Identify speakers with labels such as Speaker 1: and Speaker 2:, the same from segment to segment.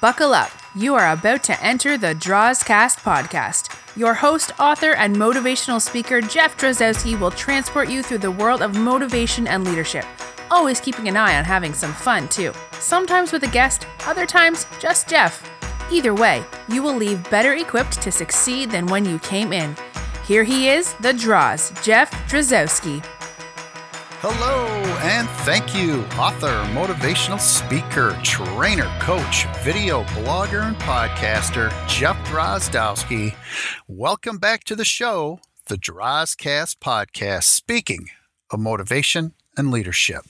Speaker 1: Buckle up. You are about to enter the Drozcast podcast. Your host, author, and motivational speaker, Jeff Drozdowski, will transport you through the world of motivation and leadership. Always keeping an eye on having some fun, too. Sometimes with a guest, other times just Jeff. Either way, you will leave better equipped to succeed than when you came in. Here he is, the Droz, Jeff Drozdowski.
Speaker 2: Hello, and thank you, author, motivational speaker, trainer, coach, video blogger, and podcaster, Jeff Drozdowski. Welcome back to the show, the Drozcast Podcast, speaking of motivation and leadership.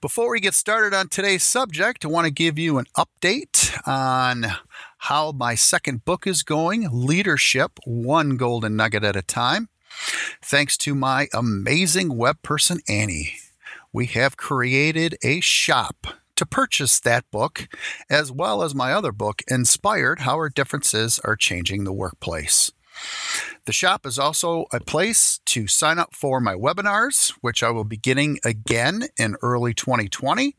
Speaker 2: Before we get started on today's subject, I want to give you an update on how my second book is going Leadership, One Golden Nugget at a Time. Thanks to my amazing web person, Annie, we have created a shop to purchase that book, as well as my other book, Inspired How Our Differences Are Changing the Workplace. The shop is also a place to sign up for my webinars, which I will be getting again in early 2020,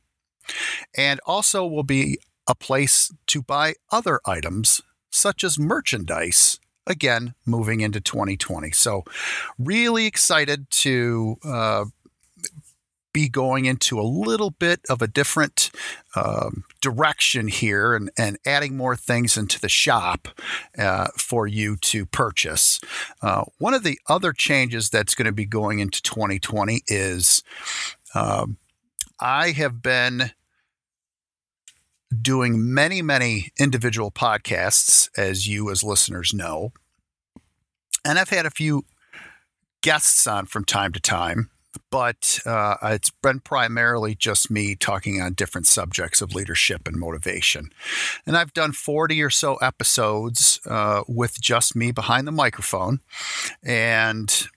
Speaker 2: and also will be a place to buy other items such as merchandise again moving into 2020. So, really excited to uh, be going into a little bit of a different um, direction here and, and adding more things into the shop uh, for you to purchase. Uh, one of the other changes that's going to be going into 2020 is um, I have been doing many, many individual podcasts, as you as listeners know. And I've had a few guests on from time to time, but uh, it's been primarily just me talking on different subjects of leadership and motivation. And I've done 40 or so episodes uh, with just me behind the microphone. And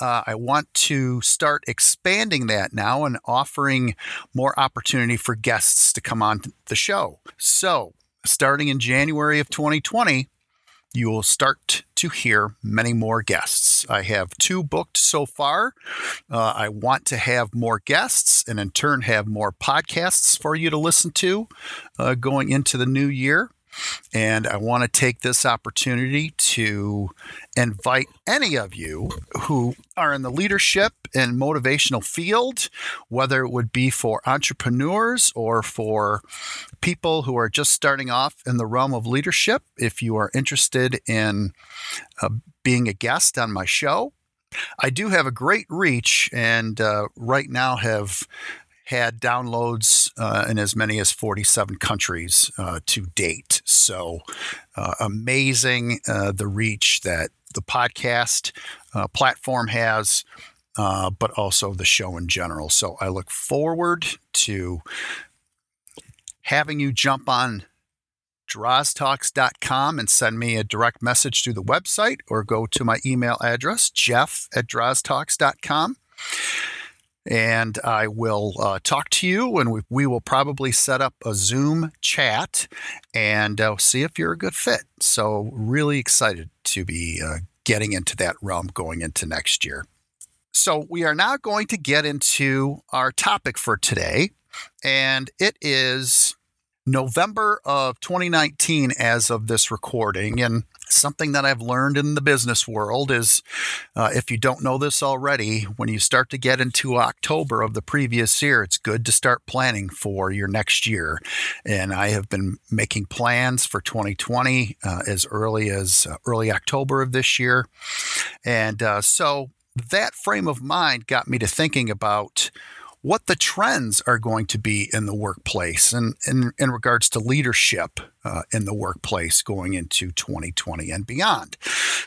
Speaker 2: uh, I want to start expanding that now and offering more opportunity for guests to come on the show. So, starting in January of 2020, you will start to hear many more guests. I have two booked so far. Uh, I want to have more guests and in turn have more podcasts for you to listen to uh, going into the new year. And I want to take this opportunity to invite any of you who are in the leadership and motivational field, whether it would be for entrepreneurs or for people who are just starting off in the realm of leadership. If you are interested in uh, being a guest on my show, I do have a great reach and uh, right now have had downloads uh, in as many as 47 countries uh, to date. So uh, amazing uh, the reach that the podcast uh, platform has, but also the show in general. So I look forward to having you jump on droztalks.com and send me a direct message through the website or go to my email address, jeff at droztalks.com and I will uh, talk to you, and we, we, will probably set up a Zoom chat and uh, see if you're a good fit. So, really excited to be uh, getting into that realm going into next year. So, we are now going to get into our topic for today, and it is November of 2019 as of this recording. And something that I've learned in the business world is uh, if you don't know this already, when you start to get into October of the previous year, it's good to start planning for your next year. And I have been making plans for 2020 uh, as early as uh, early October of this year. And uh, so that frame of mind got me to thinking about what the trends are going to be in the workplace and in, regards to leadership uh, in the workplace going into 2020 and beyond.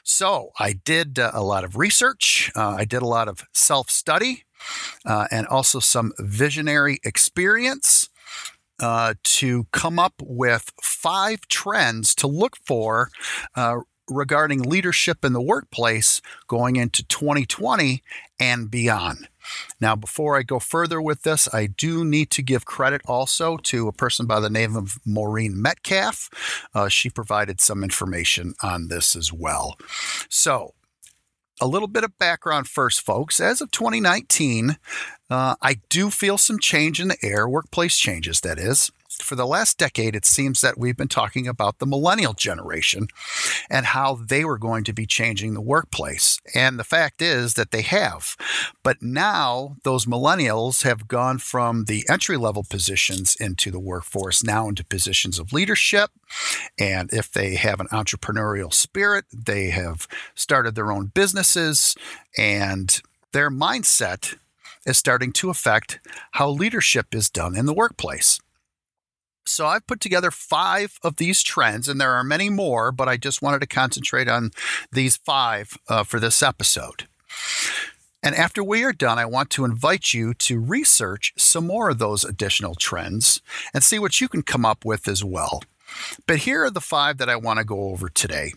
Speaker 2: So I did uh, a lot of research, uh, I did a lot of self study, uh, and also some visionary experience. Uh, to come up with five trends to look for uh, regarding leadership in the workplace going into 2020 and beyond. Now, before I go further with this, I do need to give credit also to a person by the name of Maureen Metcalf. Uh, she provided some information on this as well. So, a little bit of background first, folks. As of 2019, uh, I do feel some change in the air, workplace changes, that is. For the last decade, it seems that we've been talking about the millennial generation and how they were going to be changing the workplace. And the fact is that they have. But now those millennials have gone from the entry level positions into the workforce now into positions of leadership. And if they have an entrepreneurial spirit, they have started their own businesses and their mindset is starting to affect how leadership is done in the workplace. So I've put together five of these trends, and there are many more, but I just wanted to concentrate on these five uh, for this episode. And after we are done, I want to invite you to research some more of those additional trends and see what you can come up with as well. But here are the five that I want to go over today.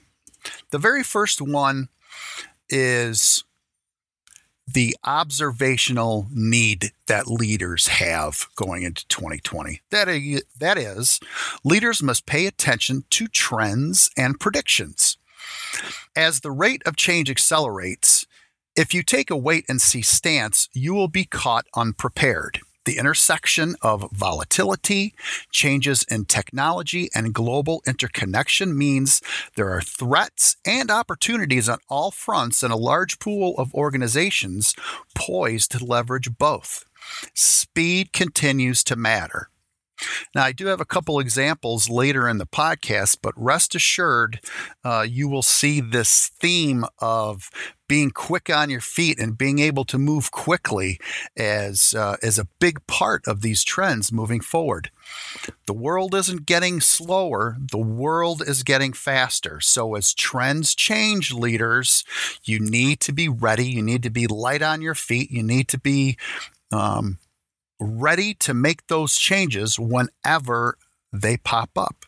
Speaker 2: The very first one is the observational need that leaders have going into 2020. That is, that is, leaders must pay attention to trends and predictions. As the rate of change accelerates, if you take a wait and see stance, you will be caught unprepared. The intersection of volatility, changes in technology, and global interconnection means there are threats and opportunities on all fronts and a large pool of organizations poised to leverage both. Speed continues to matter. Now, I do have a couple examples later in the podcast, but rest assured, uh, you will see this theme of being quick on your feet and being able to move quickly as uh, as a big part of these trends moving forward. The world isn't getting slower, the world is getting faster. So as trends change, leaders, you need to be ready, you need to be light on your feet, you need to be um, ready to make those changes whenever they pop up.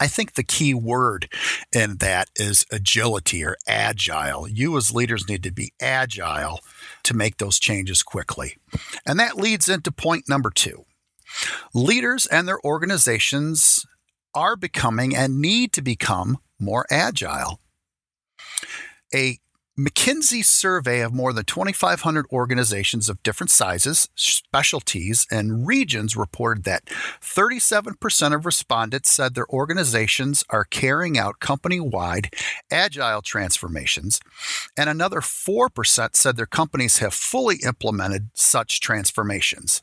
Speaker 2: I think the key word in that is agility or agile. You, as leaders, need to be agile to make those changes quickly. And that leads into point number two leaders and their organizations are becoming and need to become more agile. A McKinsey's survey of more than 2,500 organizations of different sizes, specialties, and regions reported that 37% of respondents said their organizations are carrying out company wide agile transformations, and another 4% said their companies have fully implemented such transformations.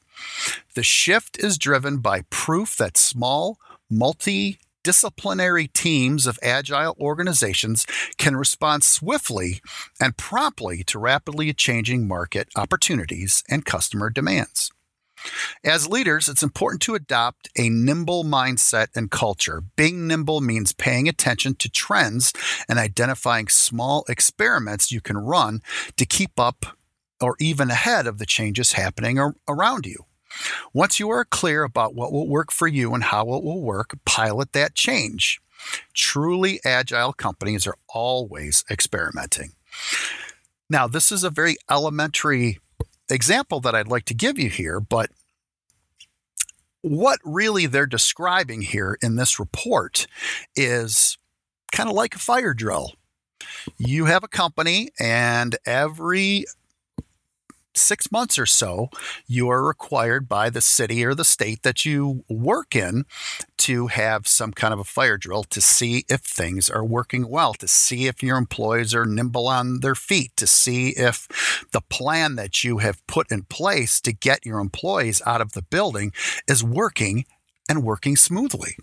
Speaker 2: The shift is driven by proof that small, multi disciplinary teams of agile organizations can respond swiftly and promptly to rapidly changing market opportunities and customer demands. As leaders, it's important to adopt a nimble mindset and culture. Being nimble means paying attention to trends and identifying small experiments you can run to keep up or even ahead of the changes happening around you. Once you are clear about what will work for you and how it will work, pilot that change. Truly agile companies are always experimenting. Now, this is a very elementary example that I'd like to give you here, but what really they're describing here in this report is kind of like a fire drill. You have a company, and every six months or so, you are required by the city or the state that you work in to have some kind of a fire drill to see if things are working well, to see if your employees are nimble on their feet, to see if the plan that you have put in place to get your employees out of the building is working and working smoothly.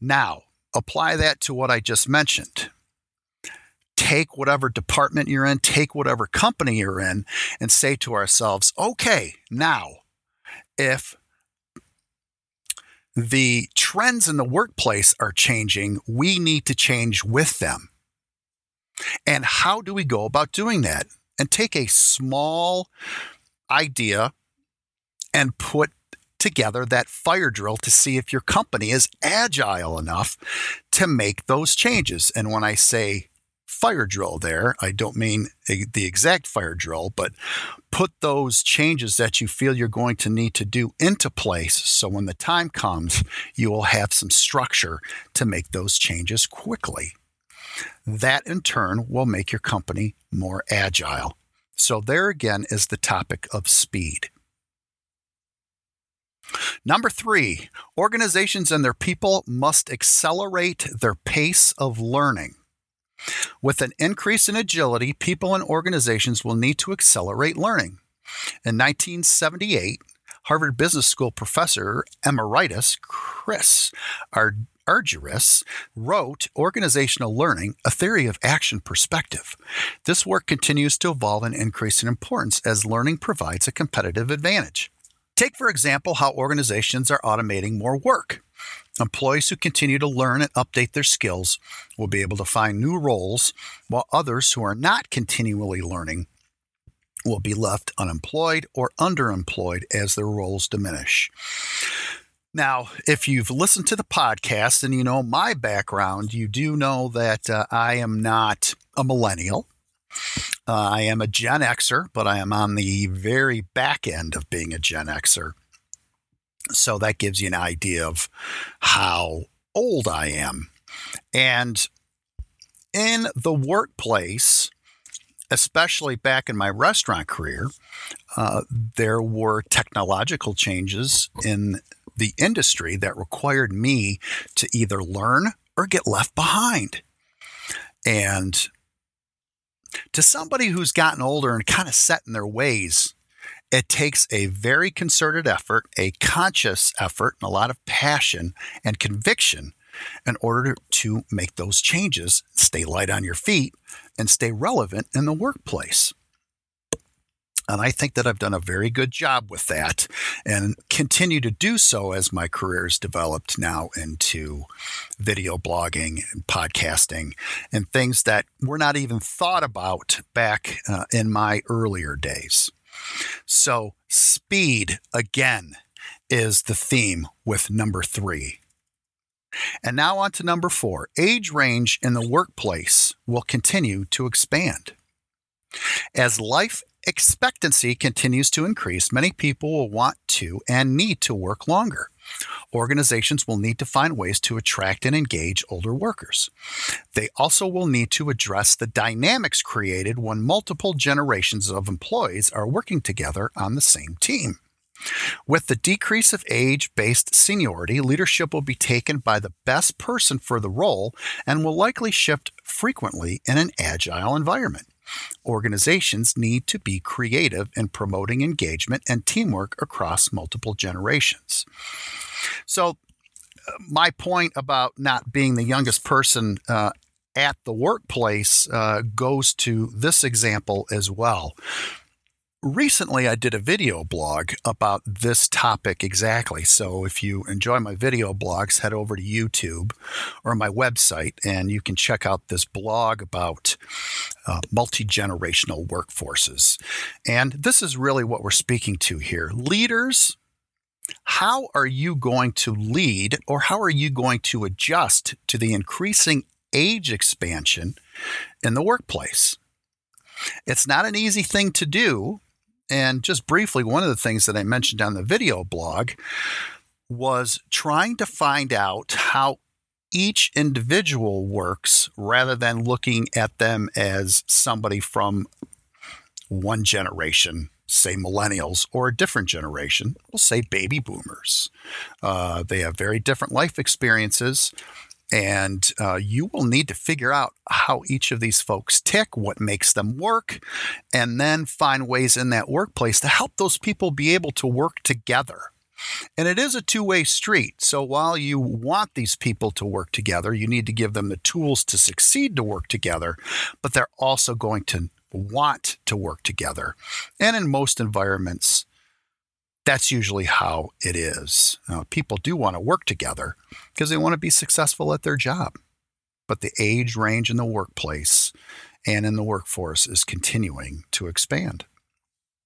Speaker 2: Now, apply that to what I just mentioned take whatever department you're in, take whatever company you're in, and say to ourselves, okay, now, if the trends in the workplace are changing, we need to change with them. And how do we go about doing that? And take a small idea and put together that fire drill to see if your company is agile enough to make those changes. And when I say fire drill there. I don't mean a, the exact fire drill, but put those changes that you feel you're going to need to do into place so when the time comes, you will have some structure to make those changes quickly. That in turn will make your company more agile. So, there again is the topic of speed. Number three, organizations and their people must accelerate their pace of learning. With an increase in agility, people and organizations will need to accelerate learning. In 1978, Harvard Business School professor emeritus Chris Argyris wrote Organizational Learning, a Theory of Action Perspective. This work continues to evolve and increase in importance as learning provides a competitive advantage. Take, for example, how organizations are automating more work. Employees who continue to learn and update their skills will be able to find new roles, while others who are not continually learning will be left unemployed or underemployed as their roles diminish. Now, if you've listened to the podcast and you know my background, you do know that uh, I am not a millennial. Uh, I am a Gen Xer, but I am on the very back end of being a Gen Xer. So that gives you an idea of how old I am. And in the workplace, especially back in my restaurant career, uh, there were technological changes in the industry that required me to either learn or get left behind. And to somebody who's gotten older and kind of set in their ways, it takes a very concerted effort, a conscious effort, and a lot of passion and conviction in order to make those changes, stay light on your feet, and stay relevant in the workplace. And I think that I've done a very good job with that and continue to do so as my career has developed now into video blogging and podcasting and things that were not even thought about back uh, in my earlier days. So, speed again is the theme with number three. And now on to number four age range in the workplace will continue to expand. As life expectancy continues to increase, many people will want to and need to work longer. Organizations will need to find ways to attract and engage older workers. They also will need to address the dynamics created when multiple generations of employees are working together on the same team. With the decrease of age based seniority, leadership will be taken by the best person for the role and will likely shift frequently in an agile environment. Organizations need to be creative in promoting engagement and teamwork across multiple generations. So, uh, my point about not being the youngest person uh, at the workplace uh, goes to this example as well recently I did a video blog about this topic exactly. So if you enjoy my video blogs, head over to YouTube or my website and you can check out this blog about uh, multi generational workforces. And this is really what we're speaking to here. Leaders. How are you going to lead, or how are you going to adjust to the increasing age expansion in the workplace? It's not an easy thing to do and just briefly, one of the things that I mentioned on the video blog was trying to find out how each individual works rather than looking at them as somebody from one generation, say millennials, or a different generation, we'll say baby boomers. Uh, they have very different life experiences. And uh, you will need to figure out how each of these folks tick, what makes them work, and then find ways in that workplace to help those people be able to work together. And it is a two way street. So while you want these people to work together, you need to give them the tools to succeed to work together, but they're also going to want to work together. And in most environments, that's usually how it is. Uh, people do want to work together because they want to be successful at their job. But the age range in the workplace and in the workforce is continuing to expand.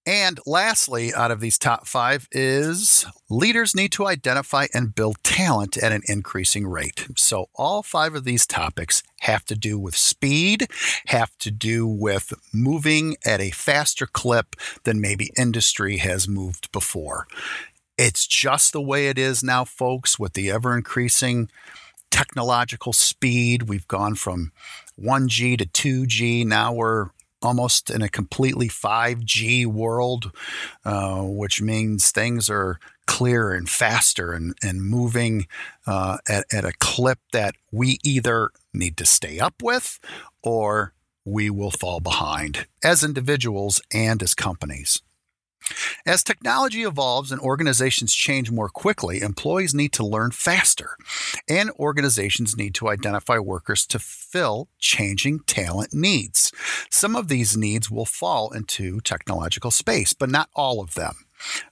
Speaker 2: And lastly, out of these top five is leaders need to identify and build talent at an increasing rate. So, all five of these topics have to do with speed, have to do with moving at a faster clip than maybe industry has moved before. It's just the way it is now, folks, with the ever increasing technological speed. We've gone from 1G to 2G. Now we're almost in a completely 5G world, uh, which means things are clearer and faster and, and moving uh, at, at a clip that we either need to stay up with or we will fall behind as individuals and as companies. As technology evolves and organizations change more quickly, employees need to learn faster, and organizations need to identify workers to fill changing talent needs. Some of these needs will fall into technological space, but not all of them.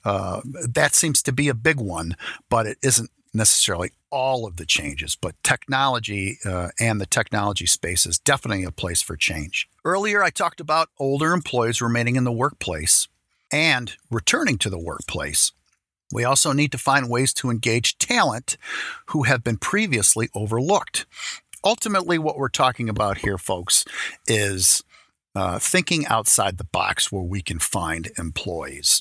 Speaker 2: Uh, that seems to be a big one, but it isn't necessarily all of the changes, but technology uh, and the technology space is definitely a place for change. Earlier, I talked about older employees remaining in the workplace and returning to the workplace. We also need to find ways to engage talent who have been previously overlooked. Ultimately, what we're talking about here, folks, is uh, thinking outside the box where we can find employees.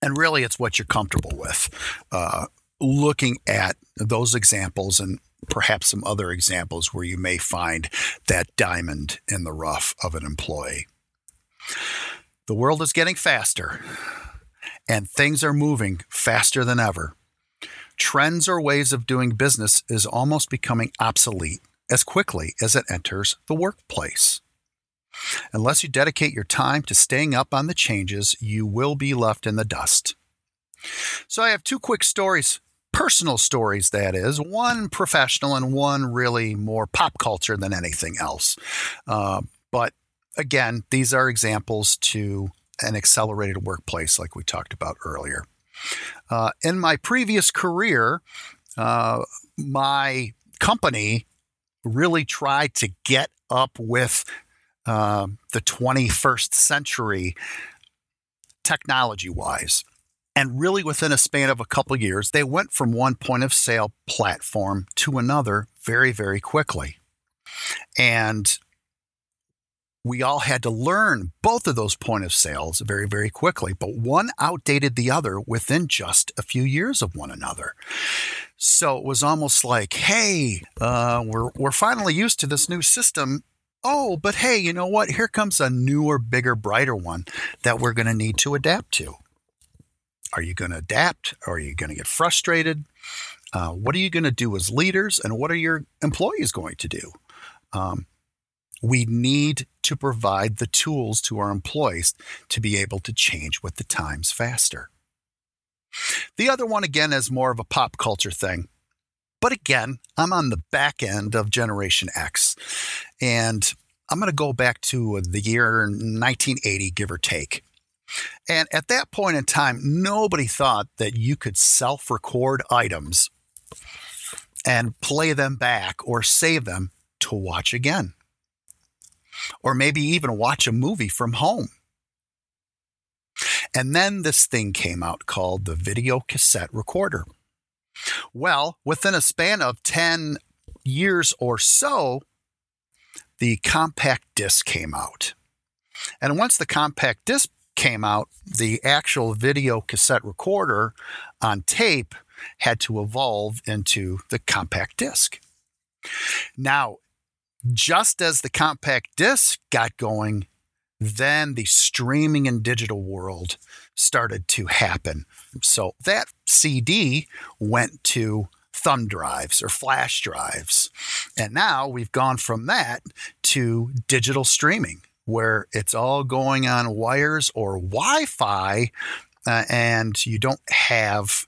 Speaker 2: And really, it's what you're comfortable with. Uh, looking at those examples and perhaps some other examples where you may find that diamond in the rough of an employee. The world is getting faster, and things are moving faster than ever. Trends or ways of doing business is almost becoming obsolete as quickly as it enters the workplace. Unless you dedicate your time to staying up on the changes, you will be left in the dust. So, I have two quick stories, personal stories, that is, one professional and one really more pop culture than anything else. Uh, but again, these are examples to an accelerated workplace, like we talked about earlier. Uh, in my previous career, uh, my company really tried to get up with uh, the 21st century technology wise. And really, within a span of a couple of years, they went from one point of sale platform to another very, very quickly. And we all had to learn both of those point of sales very, very quickly, but one outdated the other within just a few years of one another. So it was almost like, hey, uh, we're, we're finally used to this new system. Oh, but hey, you know what? Here comes a newer, bigger, brighter one that we're going to need to adapt to. Are you going to adapt? Or are you going to get frustrated? Uh, what are you going to do as leaders? And what are your employees going to do? Um, we need to provide the tools to our employees to be able to change with the times faster. The other one, again, is more of a pop culture thing. But again, I'm on the back end of Generation X. And I'm going to go back to the year 1980, give or take. And at that point in time, nobody thought that you could self record items and play them back or save them to watch again or maybe even watch a movie from home. And then this thing came out called the video cassette recorder. Well, within a span of 10 years or so, the compact disc came out. And once the compact disc came out, the actual video cassette recorder on tape had to evolve into the compact disc. Now, just as the compact disc got going, then the streaming and digital world started to happen. So that CD went to thumb drives or flash drives. And now we've gone from that to digital streaming, where it's all going on wires or Wi Fi, uh, and you don't have.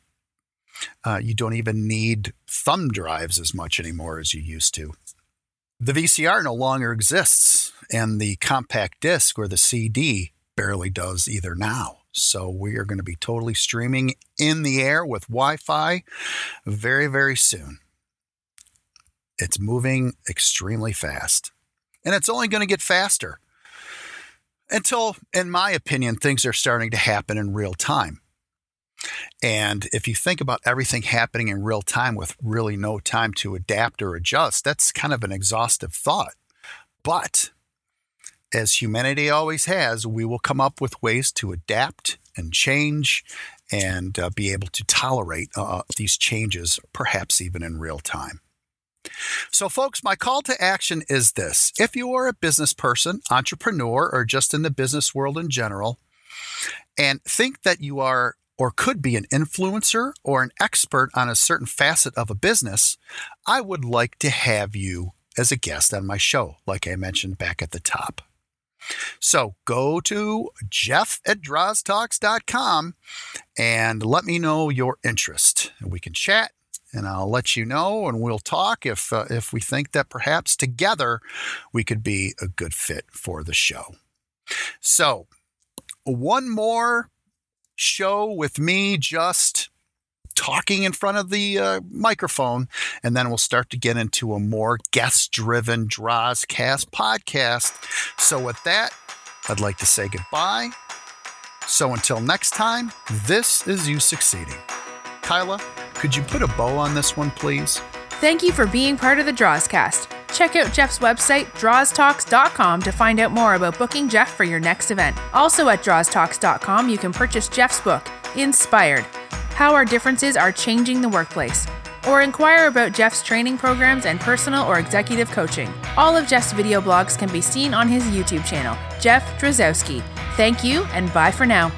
Speaker 2: Uh, you don't even need thumb drives as much anymore as you used to. The VCR no longer exists, and the compact disc or the CD barely does either now. So we are going to be totally streaming in the air with Wi Fi very, very soon. It's moving extremely fast, and it's only going to get faster until, in my opinion, things are starting to happen in real time. And if you think about everything happening in real time with really no time to adapt or adjust, that's kind of an exhaustive thought. But as humanity always has, we will come up with ways to adapt and change and uh, be able to tolerate uh, these changes, perhaps even in real time. So, folks, my call to action is this if you are a business person, entrepreneur, or just in the business world in general, and think that you are or could be an influencer or an expert on a certain facet of a business, I would like to have you as a guest on my show, like I mentioned back at the top. So go to jeff at droztalks.com and let me know your interest. We can chat and I'll let you know and we'll talk if, uh, if we think that perhaps together we could be a good fit for the show. So, one more show with me just talking in front of the uh, microphone, and then we'll start to get into a more guest driven Drozcast podcast. So, with that, I'd like to say goodbye. So, until next time, this is you succeeding. Kyla, could you put a bow on this one, please?
Speaker 1: Thank you for being part of the Drozcast. Check out Jeff's website, droztalks.com, to find out more about booking Jeff for your next event. Also at droztalks.com, you can purchase Jeff's book, Inspired How Our Differences Are Changing the Workplace, or inquire about Jeff's training programs and personal or executive coaching. All of Jeff's video blogs can be seen on his YouTube channel, Jeff Drozdowski. Thank you, and bye for now.